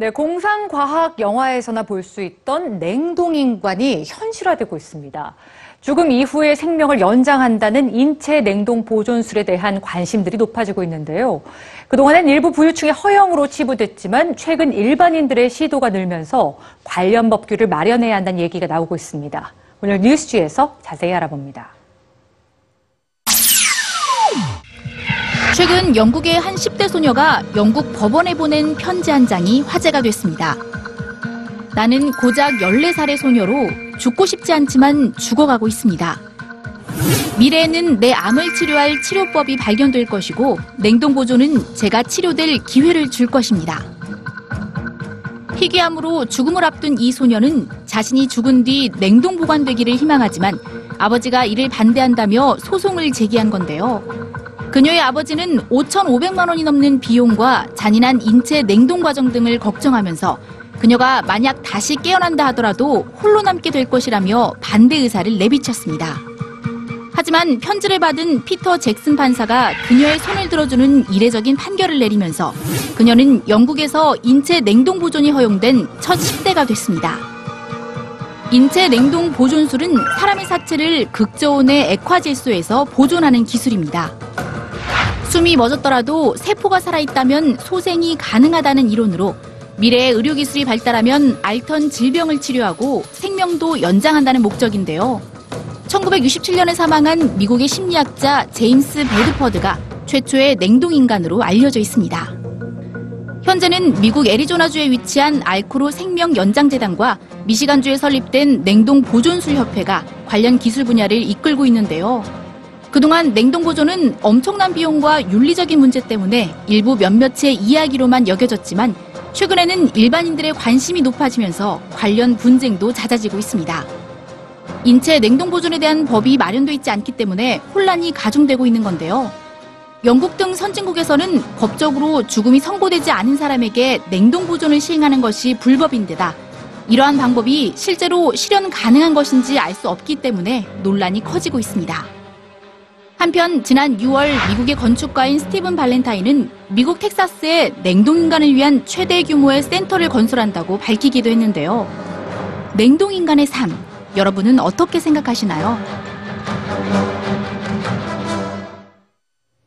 네, 공상과학 영화에서나 볼 수 있던 냉동인간이 현실화되고 있습니다. 죽음 이후의 생명을 연장한다는 인체 냉동 보존술에 대한 관심들이 높아지고 있는데요. 그동안엔 일부 부유층의 허용으로 치부됐지만 최근 일반인들의 시도가 늘면서 관련 법규를 마련해야 한다는 얘기가 나오고 있습니다. 오늘 뉴스지에서 자세히 알아봅니다. 최근 영국의 한 10대 소녀가 영국 법원에 보낸 편지 한 장이 화제가 됐습니다. 나는 고작 14살의 소녀로 죽고 싶지 않지만 죽어가고 있습니다. 미래에는 내 암을 치료할 치료법이 발견될 것이고 냉동 보존은 제가 치료될 기회를 줄 것입니다. 희귀암으로 죽음을 앞둔 이 소녀는 자신이 죽은 뒤 냉동 보관되기를 희망하지만 아버지가 이를 반대한다며 소송을 제기한 건데요. 그녀의 아버지는 5,500만 원이 넘는 비용과 잔인한 인체 냉동 과정 등을 걱정하면서 그녀가 만약 다시 깨어난다 하더라도 홀로 남게 될 것이라며 반대 의사를 내비쳤습니다. 하지만 편지를 받은 피터 잭슨 판사가 그녀의 손을 들어주는 이례적인 판결을 내리면서 그녀는 영국에서 인체 냉동 보존이 허용된 첫 10대가 됐습니다. 인체 냉동 보존술은 사람의 사체를 극저온의 액화질소에서 보존하는 기술입니다. 숨이 멎었더라도 세포가 살아있다면 소생이 가능하다는 이론으로 미래의 의료기술이 발달하면 앓던 질병을 치료하고 생명도 연장한다는 목적인데요. 1967년에 사망한 미국의 심리학자 제임스 베드퍼드가 최초의 냉동인간으로 알려져 있습니다. 현재는 미국 애리조나주에 위치한 알코로 생명 연장재단과 미시간주에 설립된 냉동 보존술 협회가 관련 기술 분야를 이끌고 있는데요. 그동안 냉동 보존은 엄청난 비용과 윤리적인 문제 때문에 일부 몇몇의 이야기로만 여겨졌지만 최근에는 일반인들의 관심이 높아지면서 관련 분쟁도 잦아지고 있습니다. 인체 냉동 보존에 대한 법이 마련돼 있지 않기 때문에 혼란이 가중되고 있는 건데요. 영국 등 선진국에서는 법적으로 죽음이 선고되지 않은 사람에게 냉동 보존을 시행하는 것이 불법인데다 이러한 방법이 실제로 실현 가능한 것인지 알 수 없기 때문에 논란이 커지고 있습니다. 한편 지난 6월 미국의 건축가인 스티븐 발렌타인은 미국 텍사스에 냉동인간을 위한 최대 규모의 센터를 건설한다고 밝히기도 했는데요. 냉동인간의 삶, 여러분은 어떻게 생각하시나요?